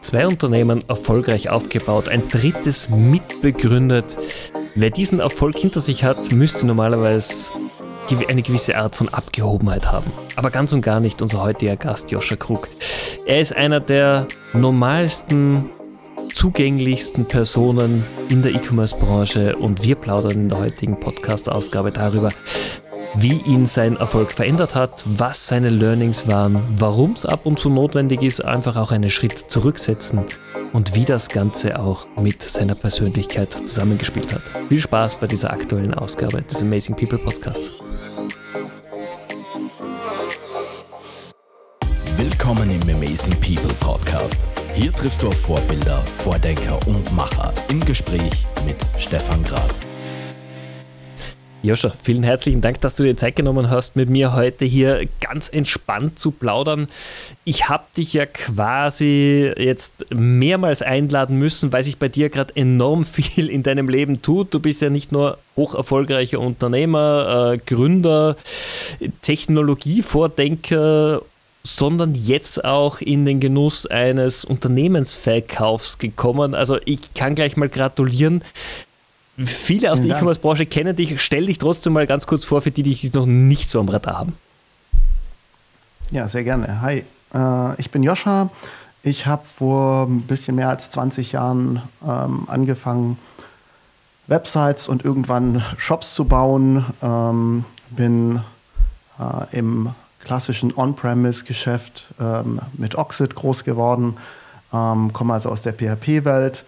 Zwei Unternehmen erfolgreich aufgebaut, ein drittes mitbegründet. Wer diesen Erfolg hinter sich hat, müsste normalerweise eine gewisse Art von Abgehobenheit haben. Aber ganz und gar nicht unser heutiger Gast Joscha Krug. Er ist einer der normalsten, zugänglichsten Personen in der E-Commerce-Branche und wir plaudern in der heutigen Podcast-Ausgabe darüber, wie ihn sein Erfolg verändert hat, was seine Learnings waren, warum es ab und zu notwendig ist, einfach auch einen Schritt zurücksetzen und wie das Ganze auch mit seiner Persönlichkeit zusammengespielt hat. Viel Spaß bei dieser aktuellen Ausgabe des Amazing People Podcasts. Willkommen im Amazing People Podcast. Hier triffst du auf Vorbilder, Vordenker und Macher im Gespräch mit Stefan Grad. Joscha, vielen herzlichen Dank, dass du dir Zeit genommen hast, mit mir heute hier ganz entspannt zu plaudern. Ich habe dich ja quasi jetzt mehrmals einladen müssen, weil sich bei dir gerade enorm viel in deinem Leben tut. Du bist ja nicht nur hoch erfolgreicher Unternehmer, äh, Gründer, Technologievordenker sondern jetzt auch in den Genuss eines Unternehmensverkaufs gekommen. Also ich kann gleich mal gratulieren. Viele aus der E-Commerce-Branche kennen dich. Stell dich trotzdem mal ganz kurz vor, für die, die dich noch nicht so am Radar haben. Ja, sehr gerne. Hi, äh, ich bin Joscha. Ich habe vor ein bisschen mehr als 20 Jahren ähm, angefangen, Websites und irgendwann Shops zu bauen. Ähm, bin äh, im klassischen On-Premise-Geschäft ähm, mit Oxid groß geworden, ähm, komme also aus der PHP-Welt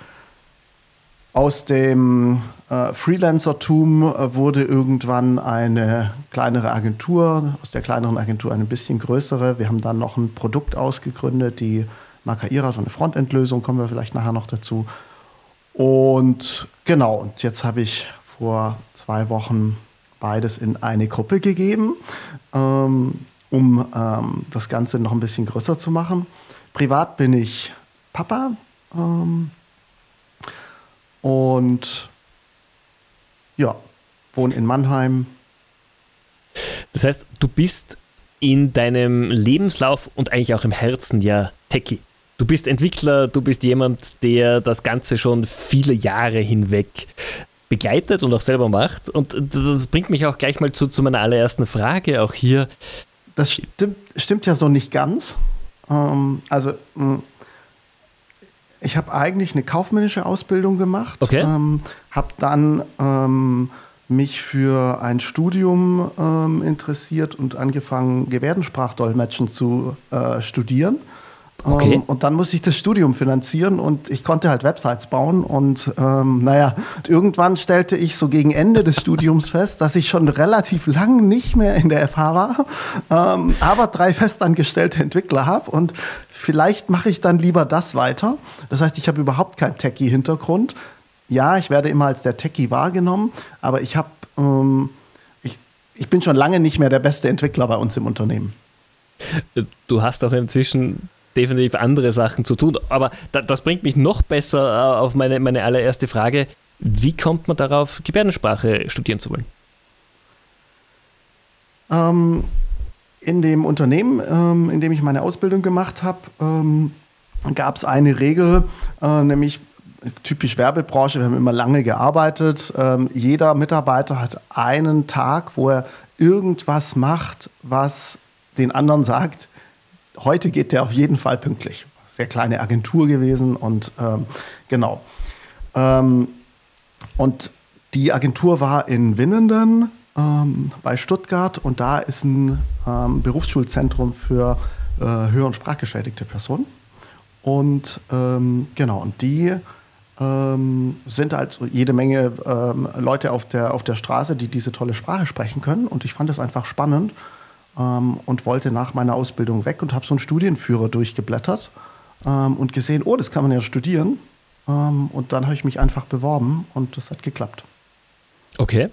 aus dem äh, Freelancertum äh, wurde irgendwann eine kleinere Agentur, aus der kleineren Agentur eine bisschen größere. Wir haben dann noch ein Produkt ausgegründet, die Makaira, so eine Frontendlösung, kommen wir vielleicht nachher noch dazu. Und genau, und jetzt habe ich vor zwei Wochen beides in eine Gruppe gegeben, ähm, um ähm, das Ganze noch ein bisschen größer zu machen. Privat bin ich Papa. Ähm, und ja, wohne in Mannheim. Das heißt, du bist in deinem Lebenslauf und eigentlich auch im Herzen ja Techie. Du bist Entwickler, du bist jemand, der das Ganze schon viele Jahre hinweg begleitet und auch selber macht. Und das bringt mich auch gleich mal zu, zu meiner allerersten Frage, auch hier. Das stimmt, stimmt ja so nicht ganz. Ähm, also ich habe eigentlich eine kaufmännische Ausbildung gemacht, okay. ähm, habe dann ähm, mich für ein Studium ähm, interessiert und angefangen, Gebärdensprachdolmetschen zu äh, studieren. Okay. Um, und dann musste ich das Studium finanzieren und ich konnte halt Websites bauen. Und ähm, naja, irgendwann stellte ich so gegen Ende des Studiums fest, dass ich schon relativ lang nicht mehr in der FH war, ähm, aber drei festangestellte Entwickler habe. Und vielleicht mache ich dann lieber das weiter. Das heißt, ich habe überhaupt keinen Techie-Hintergrund. Ja, ich werde immer als der Techie wahrgenommen, aber ich habe, ähm, ich, ich bin schon lange nicht mehr der beste Entwickler bei uns im Unternehmen. Du hast auch inzwischen definitiv andere Sachen zu tun. Aber das bringt mich noch besser äh, auf meine, meine allererste Frage. Wie kommt man darauf, Gebärdensprache studieren zu wollen? Ähm, in dem Unternehmen, ähm, in dem ich meine Ausbildung gemacht habe, ähm, gab es eine Regel, äh, nämlich typisch Werbebranche, wir haben immer lange gearbeitet. Ähm, jeder Mitarbeiter hat einen Tag, wo er irgendwas macht, was den anderen sagt, heute geht der auf jeden Fall pünktlich. Sehr kleine Agentur gewesen und ähm, genau. Ähm, und die Agentur war in Winnenden ähm, bei Stuttgart und da ist ein ähm, Berufsschulzentrum für äh, hör- und sprachgeschädigte Personen. Und ähm, genau, und die ähm, sind halt jede Menge ähm, Leute auf der, auf der Straße, die diese tolle Sprache sprechen können. Und ich fand das einfach spannend ähm, und wollte nach meiner Ausbildung weg und habe so einen Studienführer durchgeblättert und gesehen, oh, das kann man ja studieren. und dann habe ich mich einfach beworben und das hat geklappt. Okay.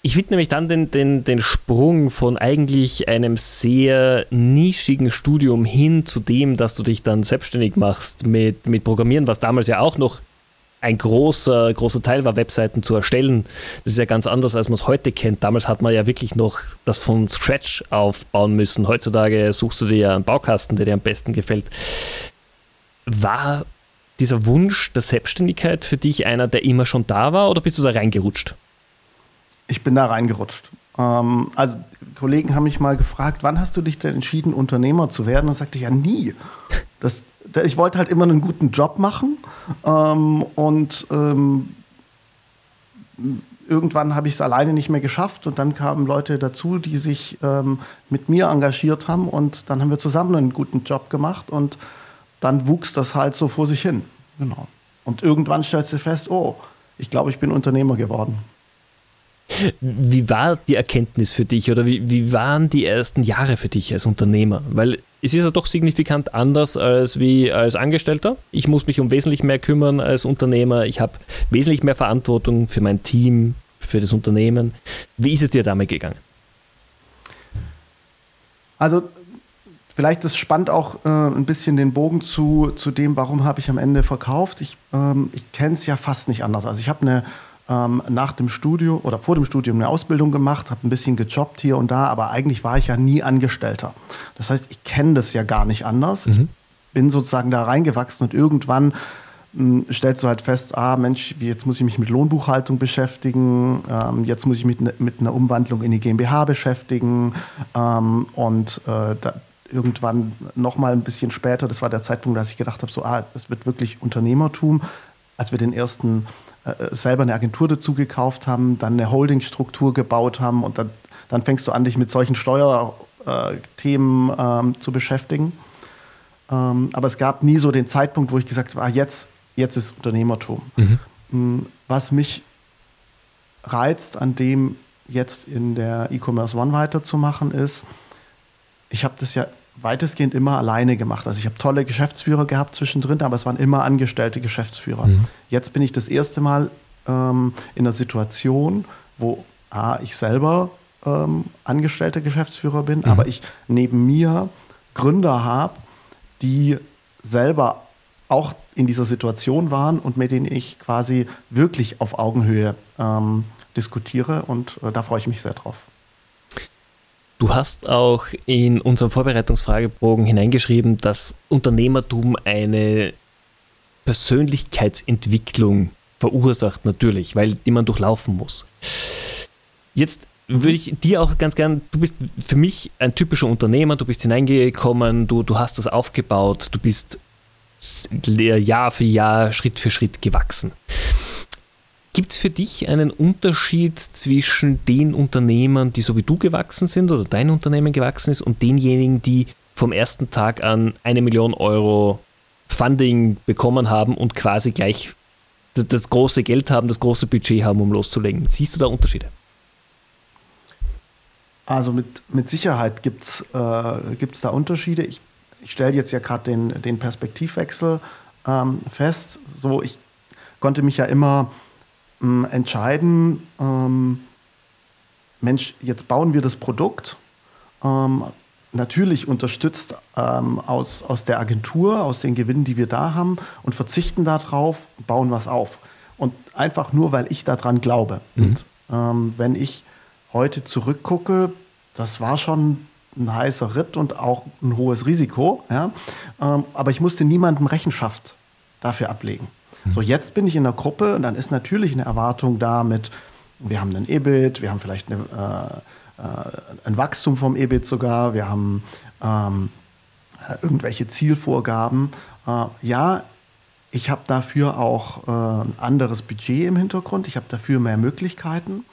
Ich finde nämlich dann den, den, den Sprung von eigentlich einem sehr nischigen Studium hin zu dem, dass du dich dann selbstständig machst mit, mit Programmieren, was damals ja auch noch ein großer, großer Teil war, Webseiten zu erstellen. Das ist ja ganz anders, als man es heute kennt. Damals hat man ja wirklich noch das von Scratch aufbauen müssen. Heutzutage suchst du dir ja einen Baukasten, der dir am besten gefällt. War dieser Wunsch der Selbstständigkeit für dich einer, der immer schon da war oder bist du da reingerutscht? Ich bin da reingerutscht. Ähm, also Kollegen haben mich mal gefragt, wann hast du dich denn entschieden, Unternehmer zu werden? Und sagte ich, ja nie. Das, ich wollte halt immer einen guten Job machen ähm, und ähm, irgendwann habe ich es alleine nicht mehr geschafft und dann kamen Leute dazu, die sich ähm, mit mir engagiert haben und dann haben wir zusammen einen guten Job gemacht und dann wuchs das halt so vor sich hin. Genau. Und irgendwann stellst du fest, oh, ich glaube, ich bin Unternehmer geworden. Wie war die Erkenntnis für dich oder wie, wie waren die ersten Jahre für dich als Unternehmer? Weil es ist ja doch signifikant anders als wie als Angestellter. Ich muss mich um wesentlich mehr kümmern als Unternehmer. Ich habe wesentlich mehr Verantwortung für mein Team, für das Unternehmen. Wie ist es dir damit gegangen? Also vielleicht das spannt auch äh, ein bisschen den Bogen zu, zu dem, warum habe ich am Ende verkauft. Ich, ähm, ich kenne es ja fast nicht anders. Also ich habe eine ähm, nach dem Studium oder vor dem Studium eine Ausbildung gemacht, habe ein bisschen gejobbt hier und da, aber eigentlich war ich ja nie Angestellter. Das heißt, ich kenne das ja gar nicht anders. Mhm. Ich bin sozusagen da reingewachsen und irgendwann mh, hm, stellst du halt fest, ah Mensch, jetzt muss ich mich mit Lohnbuchhaltung beschäftigen, ähm, jetzt muss ich mich mit, mit einer Umwandlung in die GmbH beschäftigen ähm, und äh, da, irgendwann noch mal ein bisschen später, das war der Zeitpunkt, dass ich gedacht habe, so, ah, das wird wirklich Unternehmertum, als wir den ersten selber eine Agentur dazu gekauft haben, dann eine Holdingstruktur gebaut haben und dann, dann fängst du an, dich mit solchen Steuerthemen ähm, zu beschäftigen. Ähm, aber es gab nie so den Zeitpunkt, wo ich gesagt habe, ah, jetzt, jetzt ist Unternehmertum. Mhm. Mm, was mich reizt, an dem jetzt in der E-Commerce One weiterzumachen, ist, ich habe das ja weitestgehend immer alleine gemacht. Also ich habe tolle Geschäftsführer gehabt zwischendrin, aber es waren immer angestellte Geschäftsführer. Mhm. Jetzt bin ich das erste Mal ähm, in einer Situation, wo A, ich selber ähm, angestellter Geschäftsführer bin, mhm. aber ich neben mir Gründer habe, die selber auch in dieser Situation waren und mit denen ich quasi wirklich auf Augenhöhe ähm, diskutiere und äh, da freue ich mich sehr drauf. Du hast auch in unserem Vorbereitungsfragebogen hineingeschrieben, dass Unternehmertum eine Persönlichkeitsentwicklung verursacht, natürlich, weil die man durchlaufen muss. Jetzt würde ich dir auch ganz gern, du bist für mich ein typischer Unternehmer, du bist hineingekommen, du, du hast das aufgebaut, du bist Jahr für Jahr, Schritt für Schritt gewachsen. Gibt es für dich einen Unterschied zwischen den Unternehmern, die so wie du gewachsen sind oder dein Unternehmen gewachsen ist und denjenigen, die vom ersten Tag an eine Million Euro Funding bekommen haben und quasi gleich das große Geld haben, das große Budget haben, um loszulegen? Siehst du da Unterschiede? Also mit, mit Sicherheit gibt es äh, da Unterschiede. Ich, ich stelle jetzt ja gerade den, den Perspektivwechsel ähm, fest. So, ich konnte mich ja immer ähm, entscheiden, ähm, Mensch, jetzt bauen wir das Produkt. Ähm, natürlich unterstützt ähm, aus, aus der Agentur, aus den Gewinnen, die wir da haben und verzichten darauf, bauen was auf. Und einfach nur, weil ich daran glaube. Mhm. Und ähm, wenn ich heute zurückgucke, das war schon ein heißer Ritt und auch ein hohes Risiko. Ja? Ähm, aber ich musste niemandem Rechenschaft dafür ablegen. So, jetzt bin ich in der Gruppe und dann ist natürlich eine Erwartung da mit, wir haben einen EBIT, wir haben vielleicht eine, äh, äh, ein Wachstum vom EBIT sogar, wir haben ähm, irgendwelche Zielvorgaben. Äh, ja, ich habe dafür auch äh, ein anderes Budget im Hintergrund, ich habe dafür mehr Möglichkeiten.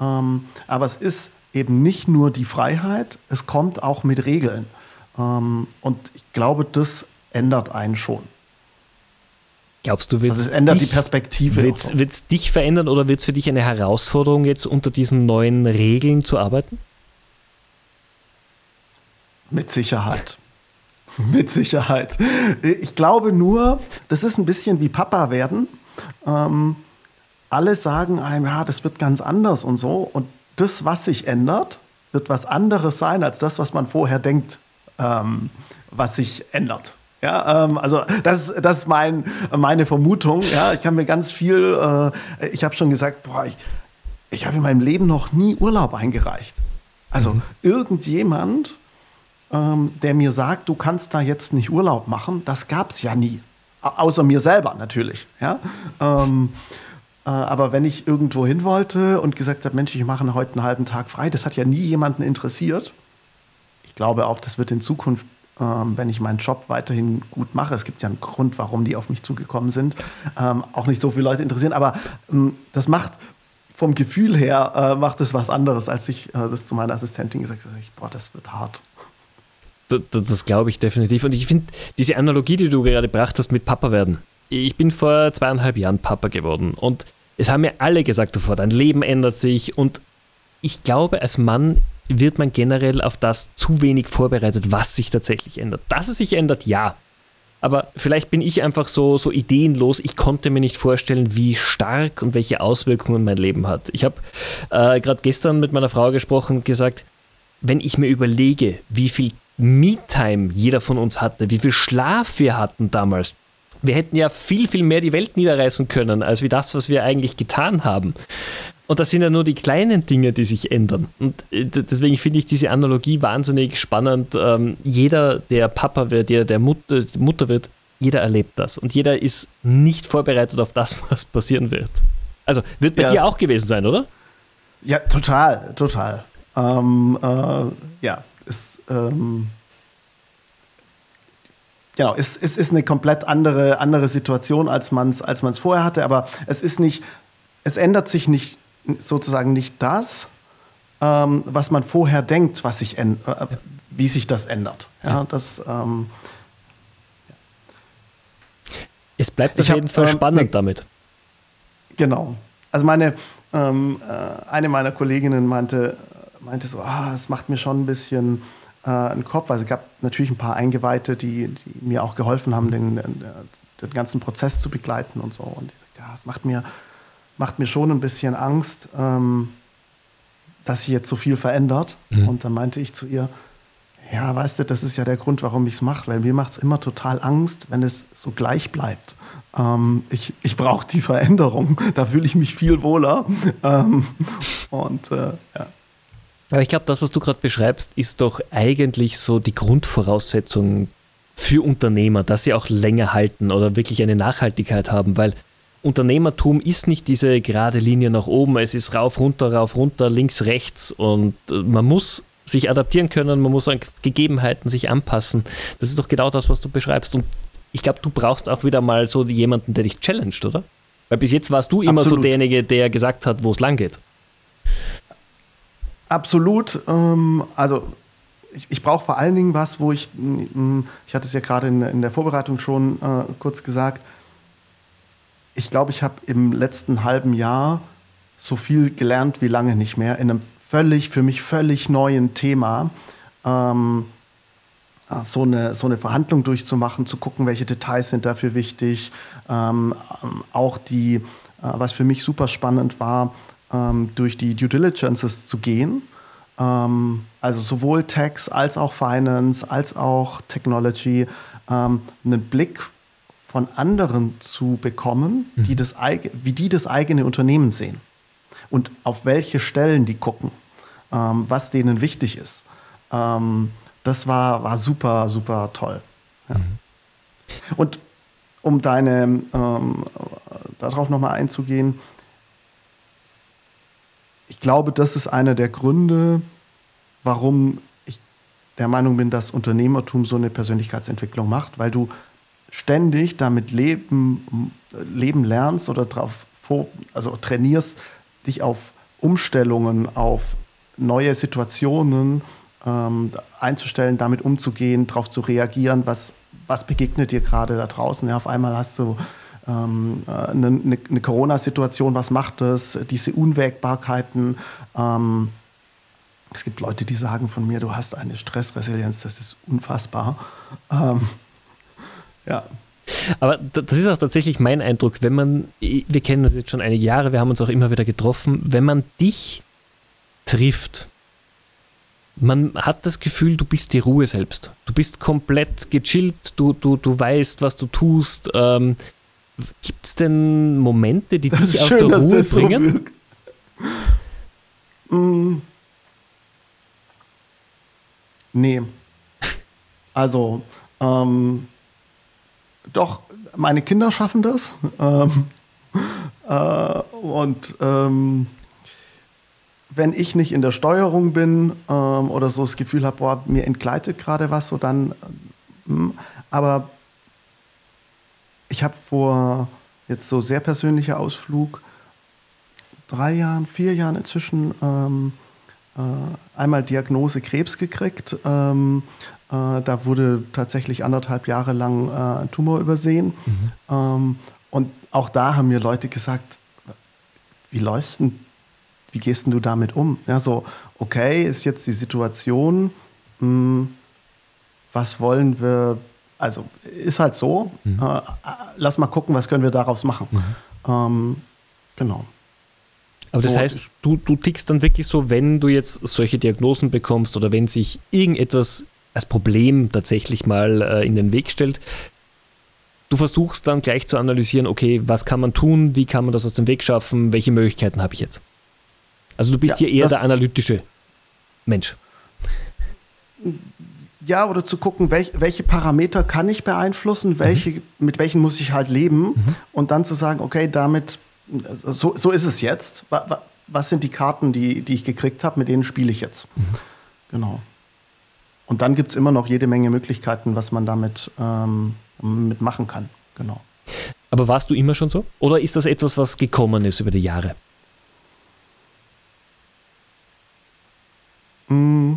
Ähm, aber es ist eben nicht nur die Freiheit, es kommt auch mit Regeln. Ähm, und ich glaube, das ändert einen schon. Glaubst du, wird also es ändert dich, die Perspektive. Wird es dich verändern oder wird es für dich eine Herausforderung, jetzt unter diesen neuen Regeln zu arbeiten? Mit Sicherheit. Mit Sicherheit. Ich glaube nur, das ist ein bisschen wie Papa werden. Ähm, alle sagen einem, ja, das wird ganz anders und so. Und das, was sich ändert, wird was anderes sein als das, was man vorher denkt, ähm, was sich ändert. Ja, ähm, also das, das ist mein, meine Vermutung. Ja, ich habe mir ganz viel, äh, ich habe schon gesagt, boah, ich, ich habe in meinem Leben noch nie Urlaub eingereicht. Also mhm. irgendjemand, ähm, der mir sagt, du kannst da jetzt nicht Urlaub machen, das gab es ja nie. außer mir selber natürlich. Ja? Ähm, äh, aber wenn ich irgendwo hin wollte und gesagt habe, Mensch, ich mache heute einen halben Tag frei, das hat ja nie jemanden interessiert. Ich glaube auch, das wird in Zukunft, ähm, wenn ich meinen Job weiterhin gut mache, es gibt ja einen Grund, warum die auf mich zugekommen sind, ähm, auch nicht so viele Leute interessieren. Aber ähm, das macht vom Gefühl her, äh, macht es was anderes, als ich äh, das zu meiner Assistentin gesagt habe. Boah, das wird hart. Das, das glaube ich definitiv. Und ich finde, diese Analogie, die du gerade gebracht hast mit Papa werden. Ich bin vor zweieinhalb Jahren Papa geworden und es haben mir alle gesagt davor, dein Leben ändert sich und ich glaube, als Mann wird man generell auf das zu wenig vorbereitet, was sich tatsächlich ändert. Dass es sich ändert, ja. Aber vielleicht bin ich einfach so, so ideenlos. Ich konnte mir nicht vorstellen, wie stark und welche Auswirkungen mein Leben hat. Ich habe äh, gerade gestern mit meiner Frau gesprochen und gesagt, wenn ich mir überlege, wie viel Me-Time jeder von uns hatte, wie viel Schlaf wir hatten damals, wir hätten ja viel, viel mehr die Welt niederreißen können, als wie das, was wir eigentlich getan haben. Und das sind ja nur die kleinen Dinge, die sich ändern. Und äh, deswegen finde ich diese Analogie wahnsinnig spannend. Ähm, jeder, der Papa wird, jeder, der Mutter, Mutter wird, jeder erlebt das. Und jeder ist nicht vorbereitet auf das, was passieren wird. Also wird bei ja. dir auch gewesen sein, oder? Ja, total, total. Ähm, äh, ja, ist, ähm, genau, es, es ist eine komplett andere, andere Situation, als man es als man's vorher hatte, aber es ist nicht, es ändert sich nicht sozusagen nicht das, ähm, was man vorher denkt, was sich äh, wie sich das ändert. Ja, ja. Das, ähm, es bleibt auf jeden Fall ähm, spannend ne, damit. Genau. Also meine, ähm, äh, eine meiner Kolleginnen meinte, meinte so, ah, es macht mir schon ein bisschen äh, einen Kopf. Also es gab natürlich ein paar Eingeweihte, die, die mir auch geholfen haben, den, den, den, ganzen Prozess zu begleiten und so. Und ich sagte, ja, es macht mir, macht mir schon ein bisschen Angst, ähm, dass sich jetzt so viel verändert. Mhm. Und dann meinte ich zu ihr, ja, weißt du, das ist ja der Grund, warum ich es mache, weil mir macht es immer total Angst, wenn es so gleich bleibt. Ähm, ich ich brauche die Veränderung, da fühle ich mich viel wohler. Ähm, und äh, ja. Aber ich glaube, das, was du gerade beschreibst, ist doch eigentlich so die Grundvoraussetzung für Unternehmer, dass sie auch länger halten oder wirklich eine Nachhaltigkeit haben, weil Unternehmertum ist nicht diese gerade Linie nach oben, es ist rauf, runter, rauf, runter, links, rechts und äh, man muss sich adaptieren können, man muss an Gegebenheiten sich anpassen. Das ist doch genau das, was du beschreibst. Und ich glaube, du brauchst auch wieder mal so jemanden, der dich challenged, oder? Weil bis jetzt warst du immer Absolut. so derjenige, der gesagt hat, wo es lang geht. Absolut. Ähm, also ich, ich brauche vor allen Dingen was, wo ich, mm, ich hatte es ja gerade in, in, der Vorbereitung schon äh, kurz gesagt, ich glaube, ich habe im letzten halben Jahr so viel gelernt wie lange nicht mehr in einem völlig, für mich völlig neuen Thema. Ähm, äh, so eine, so eine Verhandlung durchzumachen, zu gucken, welche Details sind dafür wichtig. Ähm, auch die, äh, was für mich super spannend war, ähm, durch die Due Diligences zu gehen. Ähm, also sowohl Tax als auch Finance, als auch Technology, ähm, einen Blick von anderen zu bekommen, mhm. die das, wie die das eigene Unternehmen sehen und auf welche Stellen die gucken, ähm, was denen wichtig ist. Ähm, das war, war super, super toll. Ja. Mhm. Und um deine, ähm, darauf nochmal einzugehen, ich glaube, das ist einer der Gründe, warum ich der Meinung bin, dass Unternehmertum so eine Persönlichkeitsentwicklung macht, weil du ständig damit leben, leben lernst oder drauf vor, also trainierst, dich auf Umstellungen, auf neue Situationen ähm, einzustellen, damit umzugehen, darauf zu reagieren, was, was begegnet dir gerade da draußen. Ja, auf einmal hast du ähm, eine, eine, eine Corona-Situation, was macht das, diese Unwägbarkeiten. Ähm, es gibt Leute, die sagen von mir, du hast eine Stressresilienz, das ist unfassbar. Ähm, ja. Aber das ist auch tatsächlich mein Eindruck, wenn man, wir kennen das jetzt schon einige Jahre, wir haben uns auch immer wieder getroffen, wenn man dich trifft, man hat das Gefühl, du bist die Ruhe selbst. Du bist komplett gechillt, du, du, du weißt, was du tust. Ähm, Gibt es denn Momente, die dich aus schön, der Ruhe bringen? So mm. Nee. Also, ähm, doch, meine Kinder schaffen das. Ähm, äh, und ähm, wenn ich nicht in der Steuerung bin ähm, oder so das Gefühl habe, mir entgleitet gerade was, so dann. Ähm, aber ich habe vor jetzt so sehr persönlicher Ausflug drei Jahren, vier Jahren inzwischen ähm, äh, einmal Diagnose Krebs gekriegt. Ähm, äh, da wurde tatsächlich anderthalb Jahre lang äh, ein Tumor übersehen. Mhm. Ähm, und auch da haben mir Leute gesagt, wie läufst denn, wie gehst denn du damit um? Ja, so, okay, ist jetzt die Situation, mh, hm, was wollen wir, also ist halt so, mhm. äh, lass mal gucken, was können wir daraus machen. Mhm. Ähm, genau. Aber das so, heißt, du, du tickst dann wirklich so, wenn du jetzt solche Diagnosen bekommst oder wenn sich irgendetwas als Problem tatsächlich mal äh, in den Weg stellt, du versuchst dann gleich zu analysieren, okay, was kann man tun, wie kann man das aus dem Weg schaffen, welche Möglichkeiten habe ich jetzt? Also du bist ja, hier eher der analytische Mensch. Ja, oder zu gucken, welch, welche Parameter kann ich beeinflussen, welche, mhm. mit welchen muss ich halt leben mhm. und dann zu sagen, okay, damit so, so ist es jetzt. Was sind die Karten, die, die ich gekriegt habe, mit denen spiele ich jetzt? Mhm. Genau. Und dann gibt es immer noch jede Menge Möglichkeiten, was man damit ähm, mitmachen kann. Genau. Aber warst du immer schon so? Oder ist das etwas, was gekommen ist über die Jahre? Mm.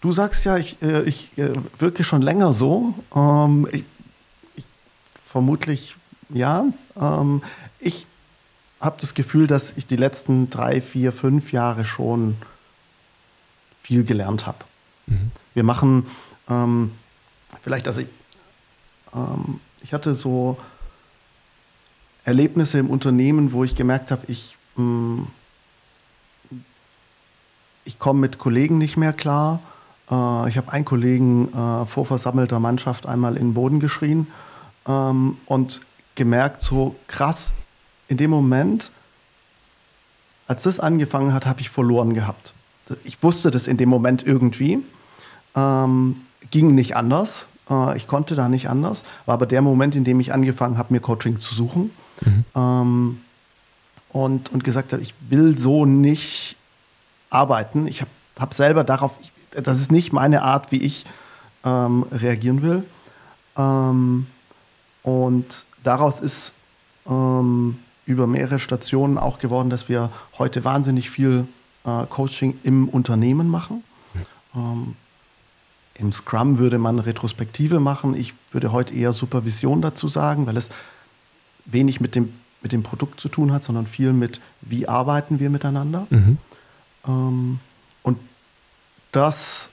Du sagst ja, ich, äh, ich äh, wirke schon länger so. Ähm, ich, ich, vermutlich ja. Ähm, ich habe das Gefühl, dass ich die letzten drei, vier, fünf Jahre schon viel gelernt habe. Mhm. Wir machen ähm, vielleicht, also ich, ähm, ich hatte so Erlebnisse im Unternehmen, wo ich gemerkt habe, ich, mm, ich komme mit Kollegen nicht mehr klar. Äh, ich habe einen Kollegen äh, vor versammelter Mannschaft einmal in den Boden geschrien ähm, und gemerkt, so krass, in dem Moment, als das angefangen hat, habe ich verloren gehabt. Ich wusste das in dem Moment irgendwie. Ähm, ging nicht anders. Äh, ich konnte da nicht anders. War aber der Moment, in dem ich angefangen habe, mir Coaching zu suchen. Mhm. Ähm, und, und gesagt habe, ich will so nicht arbeiten. Ich habe hab selber darauf, ich, das ist nicht meine Art, wie ich ähm, reagieren will. Ähm, und daraus ist ähm, über mehrere Stationen auch geworden, dass wir heute wahnsinnig viel äh, Coaching im Unternehmen machen. Ähm, Im Scrum würde man Retrospektive machen. Ich würde heute eher Supervision dazu sagen, weil es wenig mit dem, mit dem Produkt zu tun hat, sondern viel mit, wie arbeiten wir miteinander. Mhm. Ähm, und das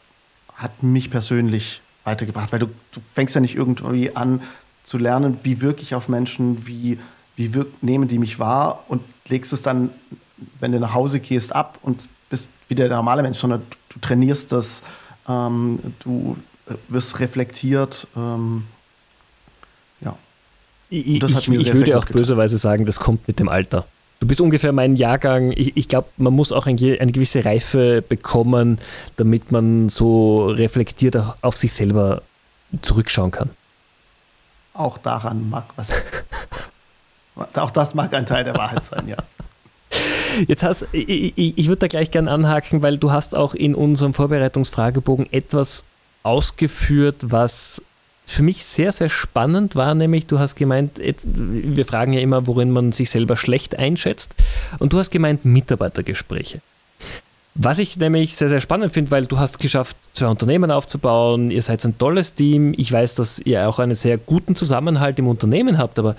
hat mich persönlich weitergebracht, weil du, du fängst ja nicht irgendwie an, zu lernen, wie wirke ich auf Menschen, wie, wie wirk, nehmen die mich wahr und legst es dann, wenn du nach Hause gehst, ab und bist wie der normale Mensch, sondern du, du trainierst das, ähm, du wirst reflektiert. Ähm, ja. Ich, ich, ich sehr, würde sehr auch getan. böserweise sagen, das kommt mit dem Alter. Du bist ungefähr mein Jahrgang. Ich, ich glaube, man muss auch ein, eine gewisse Reife bekommen, damit man so reflektiert auf sich selber zurückschauen kann auch daran mag was. auch das mag ein Teil der Wahrheit sein, ja. Jetzt hast ich, ich, würde da gleich gerne anhaken, weil du hast auch in unserem Vorbereitungsfragebogen etwas ausgeführt, was für mich sehr, sehr spannend war, nämlich du hast gemeint, wir fragen ja immer, worin man sich selber schlecht einschätzt, und du hast gemeint Mitarbeitergespräche. Was ich nämlich sehr, sehr spannend finde, weil du hast geschafft, zwei Unternehmen aufzubauen, ihr seid ein tolles Team, ich weiß, dass ihr auch einen sehr guten Zusammenhalt im Unternehmen habt, aber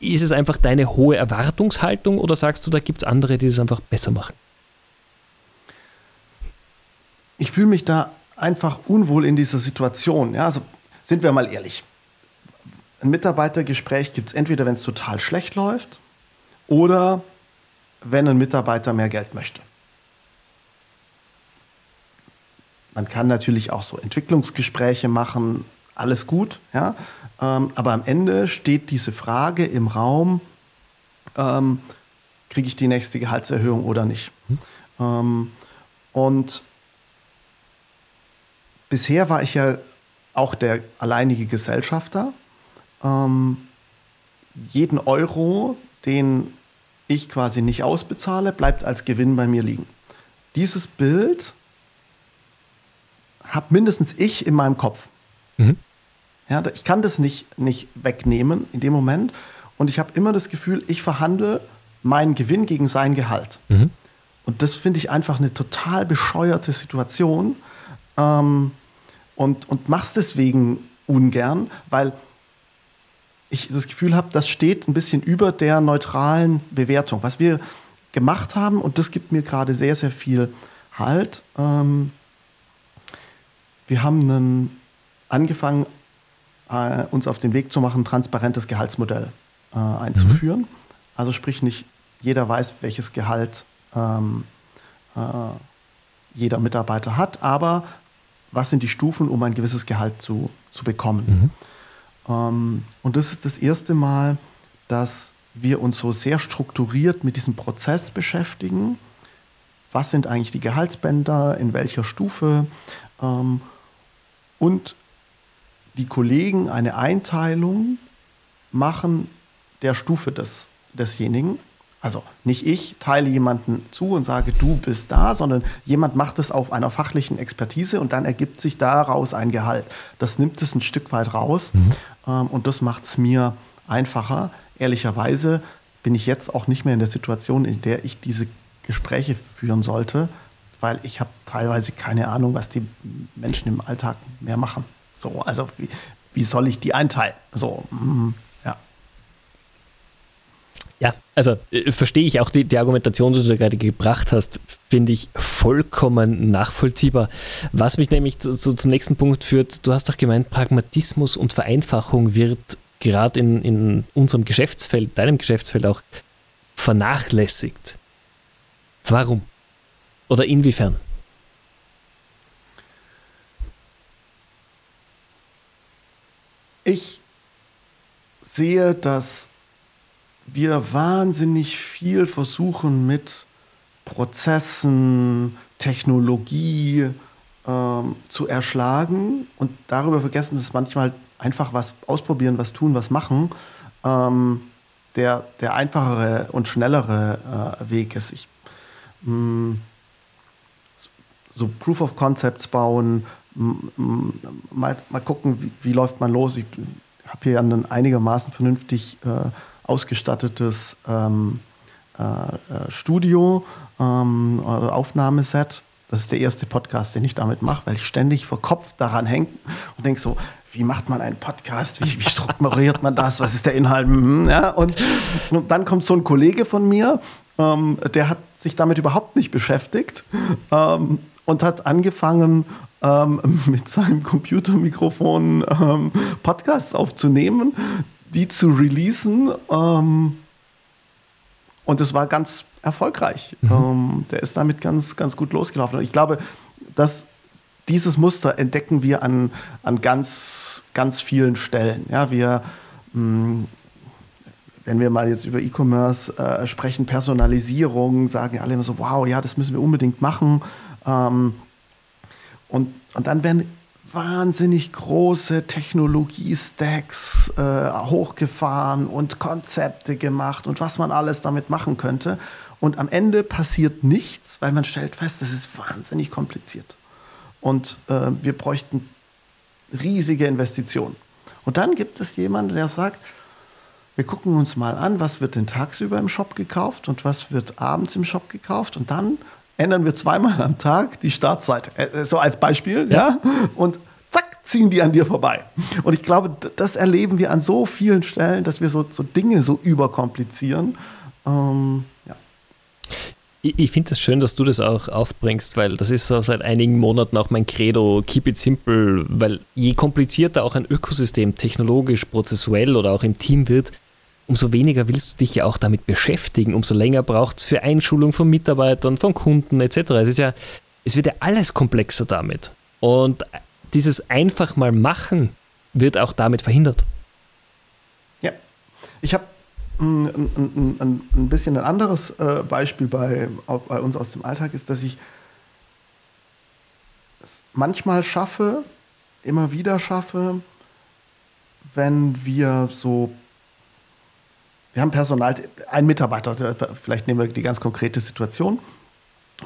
ist es einfach deine hohe Erwartungshaltung oder sagst du, da gibt es andere, die es einfach besser machen? Ich fühle mich da einfach unwohl in dieser Situation. Ja, also sind wir mal ehrlich. Ein Mitarbeitergespräch gibt es entweder, wenn es total schlecht läuft oder wenn ein Mitarbeiter mehr Geld möchte. Man kann natürlich auch so Entwicklungsgespräche machen, alles gut, ja. Ähm, aber am Ende steht diese Frage im Raum, ähm, kriege ich die nächste Gehaltserhöhung oder nicht? Mhm. Ähm, und bisher war ich ja auch der alleinige Gesellschafter. Ähm, jeden Euro, den ich quasi nicht ausbezahle, bleibt als Gewinn bei mir liegen. Dieses Bild habe mindestens ich in meinem Kopf. Mhm. Ja, ich kann das nicht, nicht wegnehmen in dem Moment. Und ich habe immer das Gefühl, ich verhandle meinen Gewinn gegen sein Gehalt. Mhm. Und das finde ich einfach eine total bescheuerte Situation. Ähm, und, und mach's deswegen ungern, weil ich das Gefühl habe, das steht ein bisschen über der neutralen Bewertung. Was wir gemacht haben, und das gibt mir gerade sehr, sehr viel Halt, ähm, wir haben einen, angefangen, äh, uns auf den Weg zu machen, ein transparentes Gehaltsmodell äh, einzuführen. Mhm. Also sprich, nicht jeder weiß, welches Gehalt ähm, äh, jeder Mitarbeiter hat, aber was sind die Stufen, um ein gewisses Gehalt zu, zu bekommen. Mhm. Ähm, und das ist das erste Mal, dass wir uns so sehr strukturiert mit diesem Prozess beschäftigen. Was sind eigentlich die Gehaltsbänder, in welcher Stufe? Ähm, und die Kollegen eine Einteilung machen der Stufe des, desjenigen. Also nicht ich teile jemanden zu und sage, du bist da, sondern jemand macht es auf einer fachlichen Expertise und dann ergibt sich daraus ein Gehalt. Das nimmt es ein Stück weit raus mhm. ähm, und das macht es mir einfacher. Ehrlicherweise bin ich jetzt auch nicht mehr in der Situation, in der ich diese Gespräche führen sollte, weil ich habe teilweise keine Ahnung, was die Menschen im Alltag mehr machen. So, also wie, wie soll ich die einteilen? So, mm, ja. Ja, also äh, verstehe ich auch die, die Argumentation, die du gerade gebracht hast, finde ich vollkommen nachvollziehbar. Was mich nämlich zu, zu, zum nächsten Punkt führt, du hast doch gemeint, Pragmatismus und Vereinfachung wird gerade in, in unserem Geschäftsfeld, deinem Geschäftsfeld auch vernachlässigt. Warum? Oder inwiefern? Ich sehe, dass wir wahnsinnig viel versuchen mit Prozessen, Technologie ähm, zu erschlagen und darüber vergessen, dass manchmal einfach was ausprobieren, was tun, was machen, ähm, der, der einfachere und schnellere äh, Weg ist. Ich, mh, mm, so Proof of Concepts bauen, mal, mal gucken, wie, wie läuft man los. Ich habe hier ein einigermaßen vernünftig äh, ausgestattetes ähm, äh, äh, Studio, ähm, Aufnahmeset. Das ist der erste Podcast, den ich damit mache, weil ich ständig vor Kopf daran hänge und denke so, wie macht man einen Podcast? Wie, wie strukturiert man das? Was ist der Inhalt? Mhm, ja, und, und, dann kommt so ein Kollege von mir, ähm, der hat sich damit überhaupt nicht beschäftigt ähm, und hat angefangen, ähm, mit seinem Computermikrofon ähm, Podcasts aufzunehmen, die zu releasen. Ähm, und es war ganz erfolgreich. Mhm. Ähm, der ist damit ganz, ganz gut losgelaufen. Und ich glaube, dass dieses Muster entdecken wir an, an ganz, ganz vielen Stellen. Ja, wir, mh, mm, wenn wir mal jetzt über E-Commerce äh, sprechen, Personalisierung, sagen alle immer so, wow, ja, das müssen wir unbedingt machen. Ähm, und, und dann werden wahnsinnig große Technologie-Stacks äh, hochgefahren und Konzepte gemacht und was man alles damit machen könnte. Und am Ende passiert nichts, weil man stellt fest, das ist wahnsinnig kompliziert. Und äh, wir bräuchten riesige Investitionen. Und dann gibt es jemanden, der sagt, wir gucken uns mal an, was wird denn tagsüber im Shop gekauft und was wird abends im Shop gekauft. Und dann ändern wir zweimal am Tag die Startseite. Äh, so als Beispiel, ja. ja? Und zack, ziehen die an dir vorbei. Und ich glaube, das erleben wir an so vielen Stellen, dass wir so, so Dinge so überkomplizieren. Ähm, ja. Ich, ich finde es das schön, dass du das auch aufbringst, weil das ist so seit einigen Monaten auch mein Credo, keep it simple, weil je komplizierter auch ein Ökosystem technologisch, prozessuell oder auch im Team wird, umso weniger willst du dich ja auch damit beschäftigen, umso länger braucht es für Einschulung von Mitarbeitern, von Kunden etc. Es ist ja, es wird ja alles komplexer damit. Und dieses einfach mal machen wird auch damit verhindert. Ja, ich habe ein, ein, ein, bisschen ein anderes äh, Beispiel bei, bei uns aus dem Alltag ist, dass ich es manchmal schaffe, immer wieder schaffe, wenn wir so, wir haben Personal, ein Mitarbeiter, vielleicht nehmen wir die ganz konkrete Situation,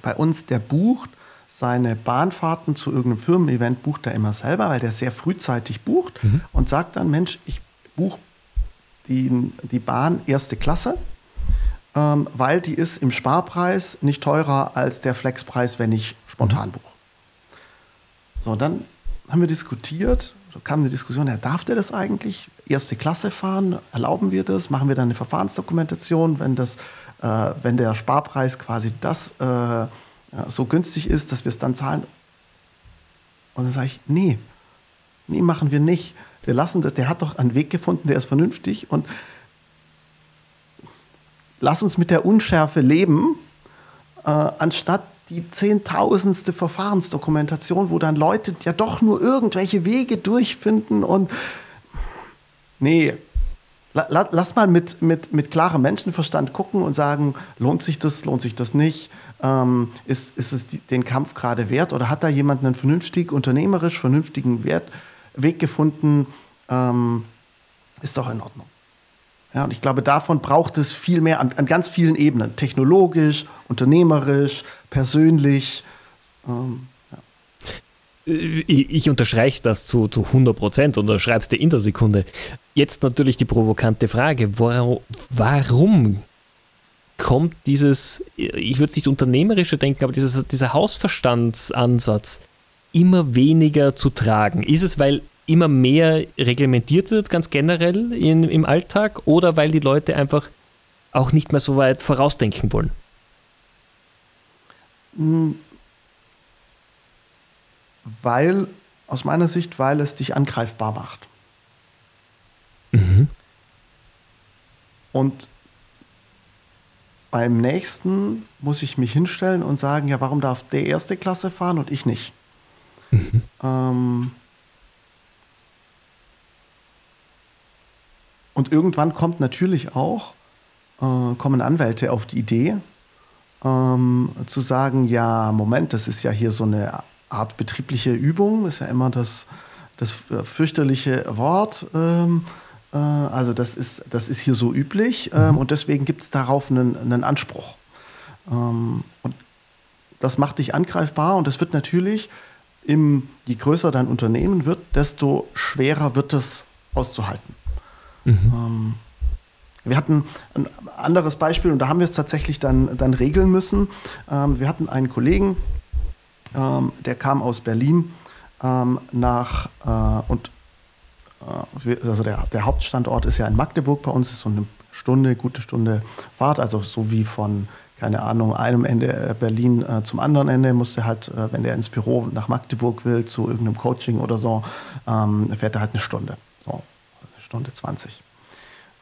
bei uns, der bucht seine Bahnfahrten zu irgendeinem Firmen-Event, bucht er immer selber, weil der sehr frühzeitig bucht mhm. und sagt dann, Mensch, ich buche die, die Bahn erste Klasse, ähm, weil die ist im Sparpreis nicht teurer als der Flexpreis, wenn ich spontan mhm. buche. So, dann haben wir diskutiert, so kam eine Diskussion, ja, darf der das eigentlich erste Klasse fahren? Erlauben wir das? Machen wir dann eine Verfahrensdokumentation, wenn, das, äh, wenn der Sparpreis quasi das äh, so günstig ist, dass wir es dann zahlen? Und dann sage ich, nee, nee, machen wir nicht. Wir lassen das, der hat doch einen Weg gefunden, der ist vernünftig und lass uns mit der Unschärfe leben, äh, anstatt die zehntausendste Verfahrensdokumentation, wo dann Leute ja doch nur irgendwelche Wege durchfinden und nee, la, lass mal mit, mit, mit klarem Menschenverstand gucken und sagen, lohnt sich das, lohnt sich das nicht, ähm, ist, ist es den Kampf gerade wert oder hat da jemand einen vernünftig, unternehmerisch vernünftigen Wert, Weg gefunden, ähm, ist doch in Ordnung. Ja, und ich glaube, davon braucht es viel mehr an, an ganz vielen Ebenen. Technologisch, unternehmerisch, persönlich. Ähm, ja. Ich unterstreiche das zu, zu 100 Prozent und schreibst dir in der Sekunde. Jetzt natürlich die provokante Frage, warum, warum kommt dieses, ich würde es nicht unternehmerische denken, aber dieses, dieser Hausverstandsansatz immer weniger zu tragen? Ist es, weil immer mehr reglementiert wird, ganz generell in, im Alltag, oder weil die Leute einfach auch nicht mehr so weit vorausdenken wollen? Hm. Weil, aus meiner Sicht, weil es dich angreifbar macht. Mhm. Und beim nächsten muss ich mich hinstellen und sagen, ja, warum darf der erste Klasse fahren und ich nicht? Mhm. Ähm, Und irgendwann kommt natürlich auch, äh, kommen Anwälte auf die Idee, ähm, zu sagen, ja, Moment, das ist ja hier so eine Art betriebliche Übung, ist ja immer das, das fürchterliche Wort. Ähm, äh, also das ist, das ist hier so üblich ähm, und deswegen gibt es darauf einen, einen Anspruch. Ähm, und das macht dich angreifbar und das wird natürlich, im, je größer dein Unternehmen wird, desto schwerer wird es auszuhalten. Mhm. Wir hatten ein anderes Beispiel und da haben wir es tatsächlich dann, dann regeln müssen. Ähm, wir hatten einen Kollegen, ähm, der kam aus Berlin ähm, nach äh, und äh, also der, der, Hauptstandort ist ja in Magdeburg bei uns, ist so eine Stunde, gute Stunde Fahrt, also so wie von keine Ahnung, einem Ende äh, Berlin äh, zum anderen Ende, musste halt, äh, wenn der ins Büro nach Magdeburg will, zu irgendeinem Coaching oder so, ähm, fährt er halt eine Stunde. So. Stunde 20.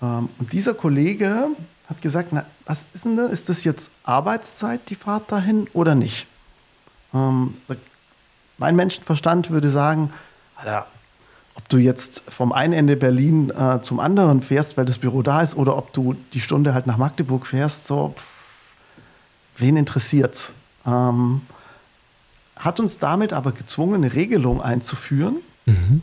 Ähm, und dieser Kollege hat gesagt, na, was ist denn das? Ist das jetzt Arbeitszeit, die Fahrt dahin oder nicht? Ähm, mein Menschenverstand würde sagen, Alter, ob du jetzt vom einen Ende Berlin äh, zum anderen fährst, weil das Büro da ist, oder ob du die Stunde halt nach Magdeburg fährst, so, pff, wen interessiert's? Ähm, hat uns damit aber gezwungen, eine Regelung einzuführen, mhm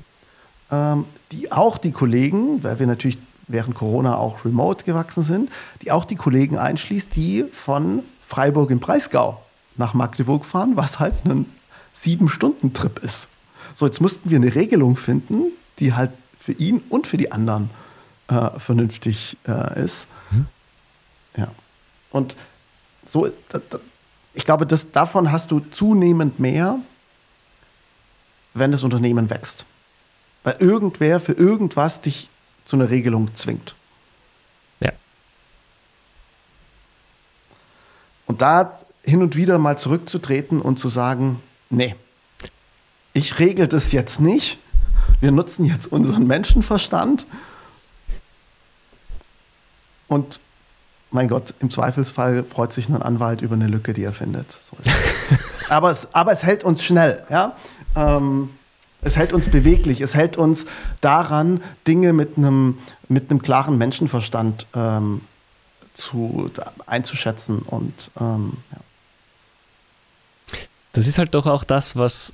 ähm, die auch die Kollegen, weil wir natürlich während Corona auch remote gewachsen sind, die auch die Kollegen einschließt, die von Freiburg im Breisgau nach Magdeburg fahren, was halt ein Sieben-Stunden-Trip ist. So, jetzt mussten wir eine Regelung finden, die halt für ihn und für die anderen äh, vernünftig äh, ist. Mhm. Ja. Und so, da, da, ich glaube, das, davon hast du zunehmend mehr, wenn das Unternehmen wächst weil irgendwer für irgendwas dich zu einer Regelung zwingt. Ja. Und da hin und wieder mal zurückzutreten und zu sagen, nee, ich regel das jetzt nicht. Wir nutzen jetzt unseren Menschenverstand. Und mein Gott, im Zweifelsfall freut sich ein Anwalt über eine Lücke, die er findet. So aber, es, aber es hält uns schnell. Ja? Ähm, es hält uns beweglich, es hält uns daran, Dinge mit einem, mit einem klaren Menschenverstand ähm, zu, einzuschätzen. Und, ähm, ja. Das ist halt doch auch das, was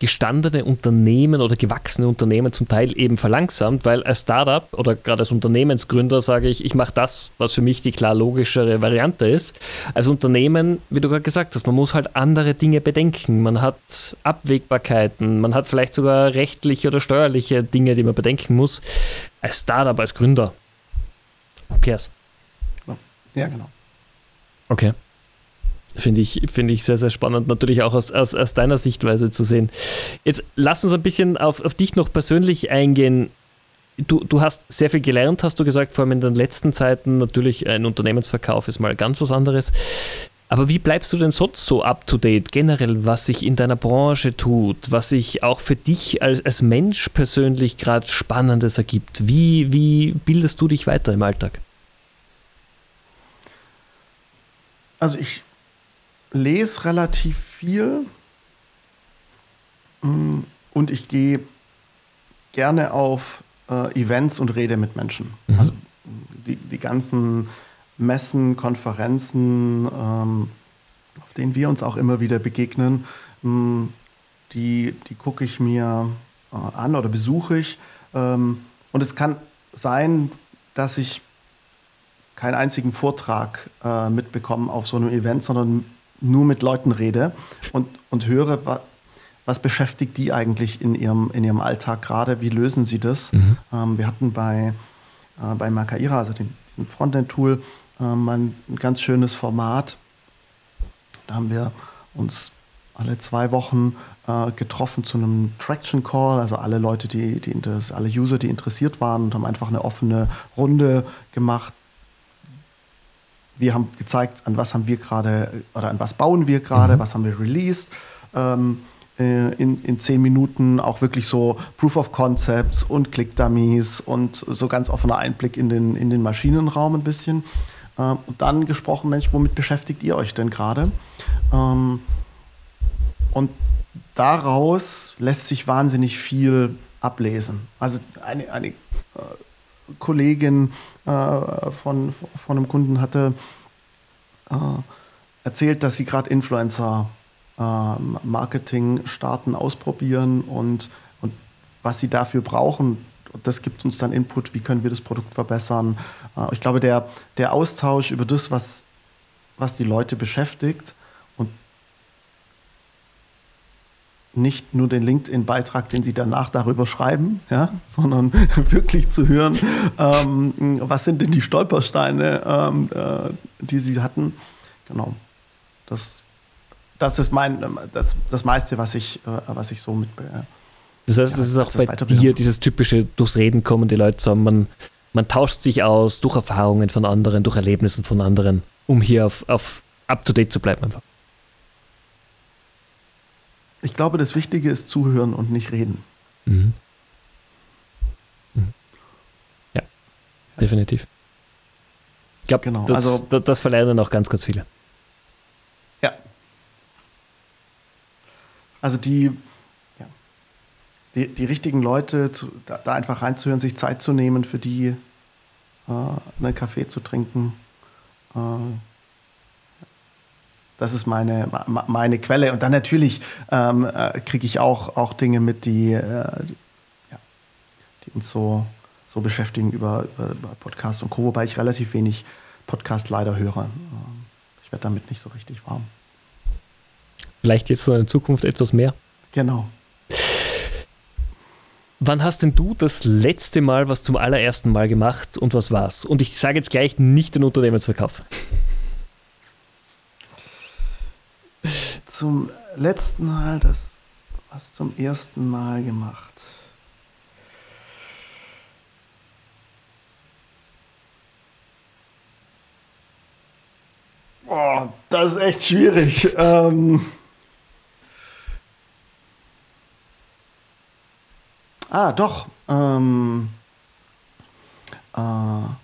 gestandene Unternehmen oder gewachsene Unternehmen zum Teil eben verlangsamt, weil als Startup oder gerade als Unternehmensgründer sage ich, ich mache das, was für mich die klar logischere Variante ist. Als Unternehmen, wie du gerade gesagt hast, man muss halt andere Dinge bedenken. Man hat Abwägbarkeiten, man hat vielleicht sogar rechtliche oder steuerliche Dinge, die man bedenken muss. Als Startup, als Gründer, who cares? Ja, genau. Okay. Finde ich, find ich sehr, sehr spannend, natürlich auch aus, aus, aus deiner Sichtweise zu sehen. Jetzt lass uns ein bisschen auf, auf dich noch persönlich eingehen. Du, du hast sehr viel gelernt, hast du gesagt, vor allem in den letzten Zeiten. Natürlich, ein Unternehmensverkauf ist mal ganz was anderes. Aber wie bleibst du denn sonst so up to date, generell, was sich in deiner Branche tut, was sich auch für dich als, als Mensch persönlich gerade Spannendes ergibt? Wie, wie bildest du dich weiter im Alltag? Also ich lese relativ viel mm, und ich gehe gerne auf äh, Events und rede mit Menschen. Mhm. Also die, die ganzen Messen, Konferenzen, ähm, auf denen wir uns auch immer wieder begegnen, mh, mm, die, die gucke ich mir äh, an oder besuche ich. Ähm, und es kann sein, dass ich keinen einzigen Vortrag äh, mitbekommen auf so einem Event, sondern nur mit Leuten rede und, und höre, wa, was beschäftigt die eigentlich in ihrem, in ihrem Alltag gerade, wie lösen sie das. Mhm. Ähm, wir hatten bei, äh, bei Makaira, also den, diesem Frontend-Tool, ähm, ein, ein ganz schönes Format. Da haben wir uns alle zwei Wochen äh, getroffen zu einem Traction Call, also alle Leute, die, die alle User, die interessiert waren und haben einfach eine offene Runde gemacht, wir haben gezeigt, an was haben wir gerade oder an was bauen wir gerade, mhm. was haben wir released. Ähm, äh, in, in zehn Minuten auch wirklich so Proof of Concepts und Click-Dummies und so ganz offener Einblick in den, in den Maschinenraum ein bisschen. Ähm, und dann gesprochen, Mensch, womit beschäftigt ihr euch denn gerade? Ähm, und daraus lässt sich wahnsinnig viel ablesen. Also eine, eine äh, Kollegin äh, von, von einem Kunden hatte äh, erzählt, dass sie gerade Influencer äh, Marketing starten, ausprobieren und, und was sie dafür brauchen. Das gibt uns dann Input, wie können wir das Produkt verbessern. Äh, ich glaube, der, der Austausch über das, was, was die Leute beschäftigt, nicht nur den LinkedIn-Beitrag, den Sie danach darüber schreiben, ja, sondern wirklich zu hören, ähm, was sind denn die Stolpersteine, ähm, äh, die Sie hatten. Genau. Das, das ist mein, das, das meiste, was ich, äh, was ich so mit. Äh, das heißt, ja, es ist auch bei dir dieses typische durchs Reden kommen die Leute zusammen. Man, man tauscht sich aus durch Erfahrungen von anderen, durch Erlebnissen von anderen, um hier auf, auf up to date zu bleiben einfach. Ich glaube, das Wichtige ist zuhören und nicht reden. Mhm. Mhm. Ja, definitiv. Ich glaube, genau. das, also, das, das verlernen auch ganz, ganz viele. Ja. Also die, ja, die, die richtigen Leute, zu, da, da, einfach reinzuhören, sich Zeit zu nehmen, für die äh, einen Kaffee zu trinken. Äh, das ist meine, meine Quelle. Und dann natürlich ähm, äh, kriege ich auch, auch Dinge mit, die, äh, ja, die uns so, so beschäftigen über, über, Podcast und Co., wobei ich relativ wenig Podcast leider höre. Ähm, ich werde damit nicht so richtig warm. Vielleicht jetzt in Zukunft etwas mehr. Genau. Wann hast denn du das letzte Mal was zum allerersten Mal gemacht und was war's? Und ich sage jetzt gleich nicht den Unternehmensverkauf. Zum letzten Mal das, was zum ersten Mal gemacht? Boah, das ist echt schwierig. ähm ah, doch. Ähm äh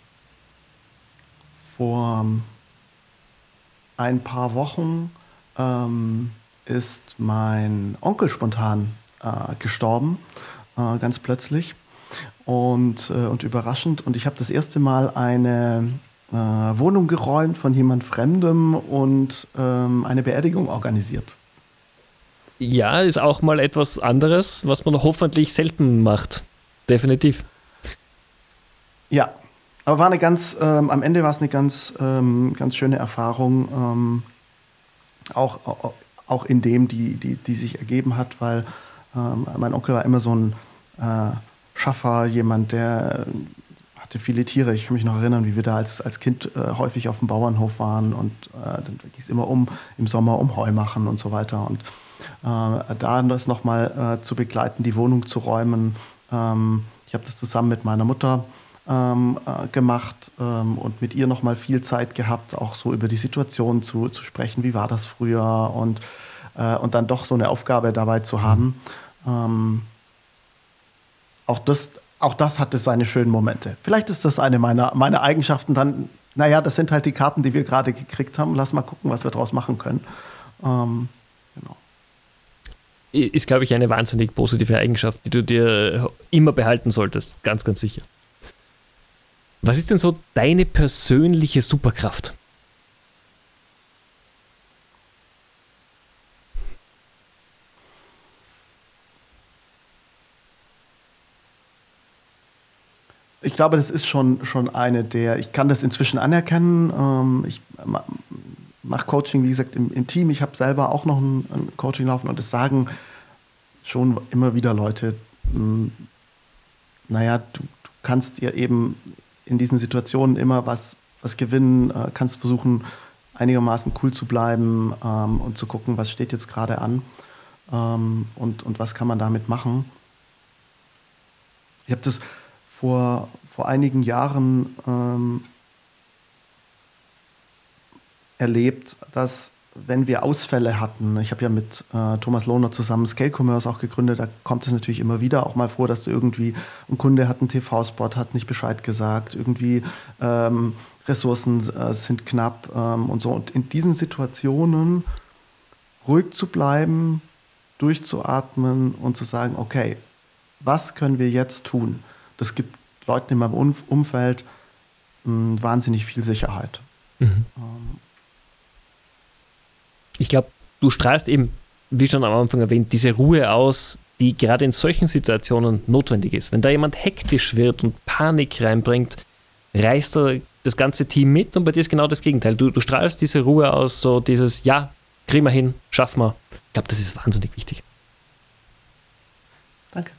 vor ein paar Wochen ähm, ist mein Onkel spontan äh, gestorben, äh, ganz plötzlich und, äh, und überraschend. Und ich habe das erste Mal eine äh, Wohnung geräumt von jemand Fremdem und ähm, eine Beerdigung organisiert. Ja, ist auch mal etwas anderes, was man hoffentlich selten macht. Definitiv. Ja, aber war eine ganz, ähm, am Ende war es eine ganz, ähm, ganz schöne Erfahrung, ähm, auch, auch in dem, die, die, die sich ergeben hat, weil ähm, mein Onkel war immer so ein äh, Schaffer, jemand, der hatte viele Tiere. Ich kann mich noch erinnern, wie wir da als, als Kind äh, häufig auf dem Bauernhof waren und äh, dann ging es immer um, im Sommer um Heu machen und so weiter. Und äh, da das nochmal äh, zu begleiten, die Wohnung zu räumen. Ähm, ich habe das zusammen mit meiner Mutter ähm, äh, gemacht ähm, und mit ihr nochmal viel Zeit gehabt, auch so über die Situation zu, zu sprechen, wie war das früher und, äh, und dann doch so eine Aufgabe dabei zu haben. Ähm, auch das, auch das hatte seine schönen Momente. Vielleicht ist das eine meiner, meiner Eigenschaften dann, naja, das sind halt die Karten, die wir gerade gekriegt haben. Lass mal gucken, was wir daraus machen können. Ähm, genau. Ist, glaube ich, eine wahnsinnig positive Eigenschaft, die du dir immer behalten solltest. Ganz, ganz sicher. Was ist denn so deine persönliche Superkraft? Ich glaube, das ist schon, schon eine der, ich kann das inzwischen anerkennen. Ähm, ich mache Coaching, wie gesagt, im, im Team. Ich habe selber auch noch ein, ein, Coaching laufen und das sagen schon immer wieder Leute, hm, naja, du, du kannst dir eben in diesen Situationen immer was, was gewinnen, äh, kannst versuchen, einigermaßen cool zu bleiben ähm, und zu gucken, was steht jetzt gerade an ähm, und, und was kann man damit machen. Ich habe das vor, vor einigen Jahren ähm, erlebt, dass wenn wir Ausfälle hatten, ich habe ja mit äh, Thomas Lohner zusammen Scale Commerce auch gegründet, da kommt es natürlich immer wieder auch mal vor, dass du irgendwie, ein Kunde hat einen TV-Spot, hat nicht Bescheid gesagt, irgendwie ähm, Ressourcen äh, sind knapp ähm, und so. Und in diesen Situationen ruhig zu bleiben, durchzuatmen und zu sagen, okay, was können wir jetzt tun? Das gibt Leuten in meinem Umfeld mh, wahnsinnig viel Sicherheit. Mhm. Ähm, ich glaube, du strahlst eben, wie schon am Anfang erwähnt, diese Ruhe aus, die gerade in solchen Situationen notwendig ist. Wenn da jemand hektisch wird und Panik reinbringt, reißt er das ganze Team mit und bei dir ist genau das Gegenteil. Du, du strahlst diese Ruhe aus, so dieses, ja, kriegen wir hin, schaffen wir. Ich glaube, das ist wahnsinnig wichtig. Danke.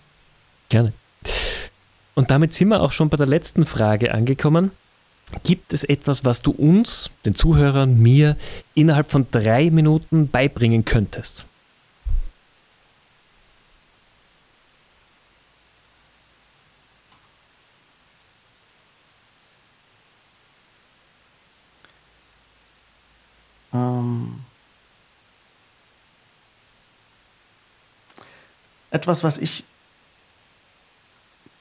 Gerne. Und damit sind wir auch schon bei der letzten Frage angekommen. Gibt es etwas, was du uns, den Zuhörern, mir innerhalb von drei Minuten beibringen könntest? Ähm etwas, was ich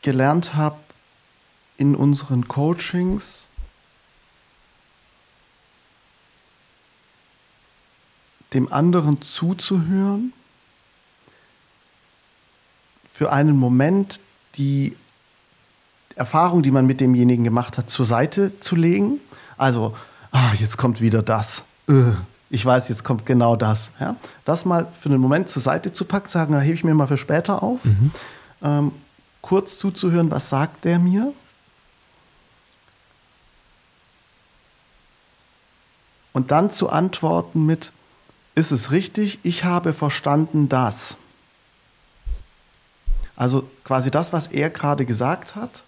gelernt habe in unseren Coachings, dem anderen zuzuhören, für einen Moment die Erfahrung, die man mit demjenigen gemacht hat, zur Seite zu legen. Also, ah, jetzt kommt wieder das. Äh, ich weiß, jetzt kommt genau das. Ja? Das mal für einen Moment zur Seite zu packen, sagen, da hebe ich mir mal für später auf. Mhm. Ähm, kurz zuzuhören, was sagt der mir? Und dann zu antworten mit, ist es richtig, ich habe verstanden das. Also quasi das, was er gerade gesagt hat,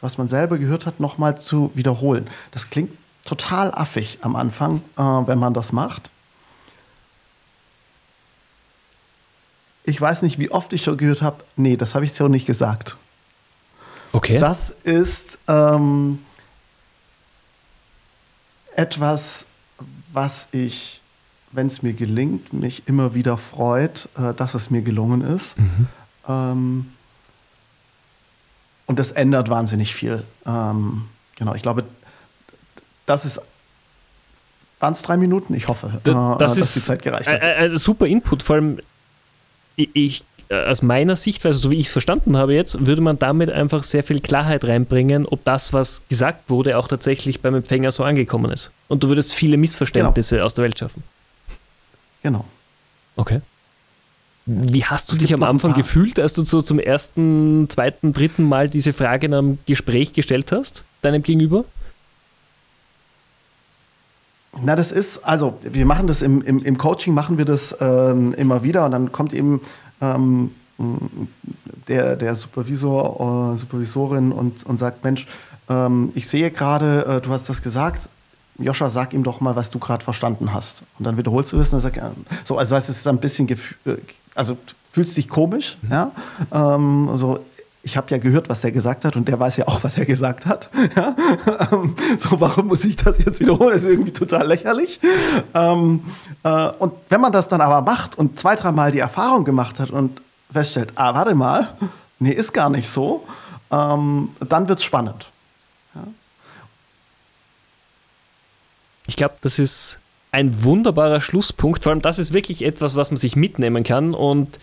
was man selber gehört hat, nochmal zu wiederholen. Das klingt total affig am Anfang, äh, wenn man das macht. Ich weiß nicht, wie oft ich schon gehört habe, nee, das habe ich so nicht gesagt. Okay. Das ist ähm, etwas, was ich wenn es mir gelingt, mich immer wieder freut, äh, dass es mir gelungen ist. Mhm. Ähm, und das ändert wahnsinnig viel. Ähm, genau, ich glaube, das ist. Waren es drei Minuten? Ich hoffe, das, äh, das dass die Zeit gereicht hat. Ein, ein super Input, vor allem ich, aus meiner Sichtweise, so wie ich es verstanden habe jetzt, würde man damit einfach sehr viel Klarheit reinbringen, ob das, was gesagt wurde, auch tatsächlich beim Empfänger so angekommen ist. Und du würdest viele Missverständnisse genau. aus der Welt schaffen. Genau. Okay. Wie hast du dich am Anfang gefühlt, als du so zum ersten, zweiten, dritten Mal diese Frage in einem Gespräch gestellt hast, deinem Gegenüber? Na, das ist, also wir machen das im, im, im Coaching, machen wir das ähm, immer wieder und dann kommt eben ähm, der, der Supervisor, äh, Supervisorin und, und sagt, Mensch, ähm, ich sehe gerade, äh, du hast das gesagt, Joscha, sag ihm doch mal, was du gerade verstanden hast. Und dann wiederholst du das und dann sagt er, so, also das heißt, es ist ein bisschen, äh, also fühlst dich komisch, mhm. ja, ähm, so, ich habe ja gehört, was der gesagt hat und der weiß ja auch, was er gesagt hat. Ja? Ähm, so, warum muss ich das jetzt wiederholen? Das ist irgendwie total lächerlich. Ähm, äh, und wenn man das dann aber macht und zwei, dreimal die Erfahrung gemacht hat und feststellt, ah, warte mal, nee, ist gar nicht so, ähm, dann wird es spannend. Ich glaube, das ist ein wunderbarer Schlusspunkt. Vor allem, das ist wirklich etwas, was man sich mitnehmen kann. Und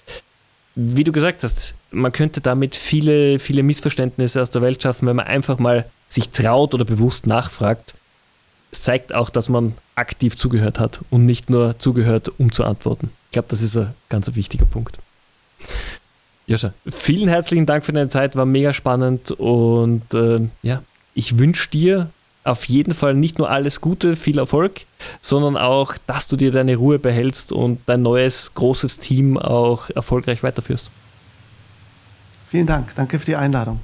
wie du gesagt hast, man könnte damit viele, viele Missverständnisse aus der Welt schaffen, wenn man einfach mal sich traut oder bewusst nachfragt. Es zeigt auch, dass man aktiv zugehört hat und nicht nur zugehört, um zu antworten. Ich glaube, das ist ein ganz wichtiger Punkt. Joscha, vielen herzlichen Dank für deine Zeit, war mega spannend und äh, ja, ich wünsche dir auf jeden Fall nicht nur alles Gute, viel Erfolg, sondern auch, dass du dir deine Ruhe behältst und dein neues großes Team auch erfolgreich weiterführst. Vielen Dank, danke für die Einladung.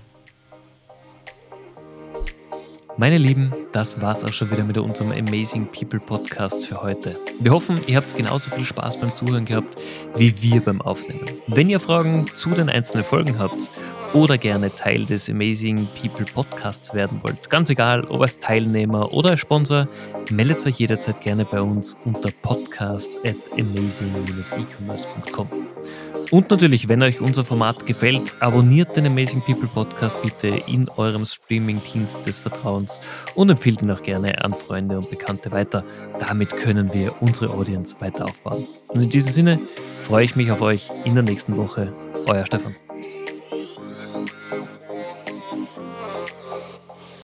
Meine Lieben, das war's auch schon wieder mit unserem Amazing People Podcast für heute. Wir hoffen, ihr habt genauso viel Spaß beim Zuhören gehabt wie wir beim Aufnehmen. Wenn ihr Fragen zu den einzelnen Folgen habt oder gerne Teil des Amazing People Podcasts werden wollt, ganz egal, ob als Teilnehmer oder als Sponsor, meldet euch jederzeit gerne bei uns unter podcast at amazing-ecommerce.com. Und natürlich, wenn euch unser Format gefällt, abonniert den Amazing People Podcast bitte in eurem Streaming-Dienst des Vertrauens und empfiehlt ihn auch gerne an Freunde und Bekannte weiter. Damit können wir unsere Audience weiter aufbauen. Und in diesem Sinne freue ich mich auf euch in der nächsten Woche. Euer Stefan.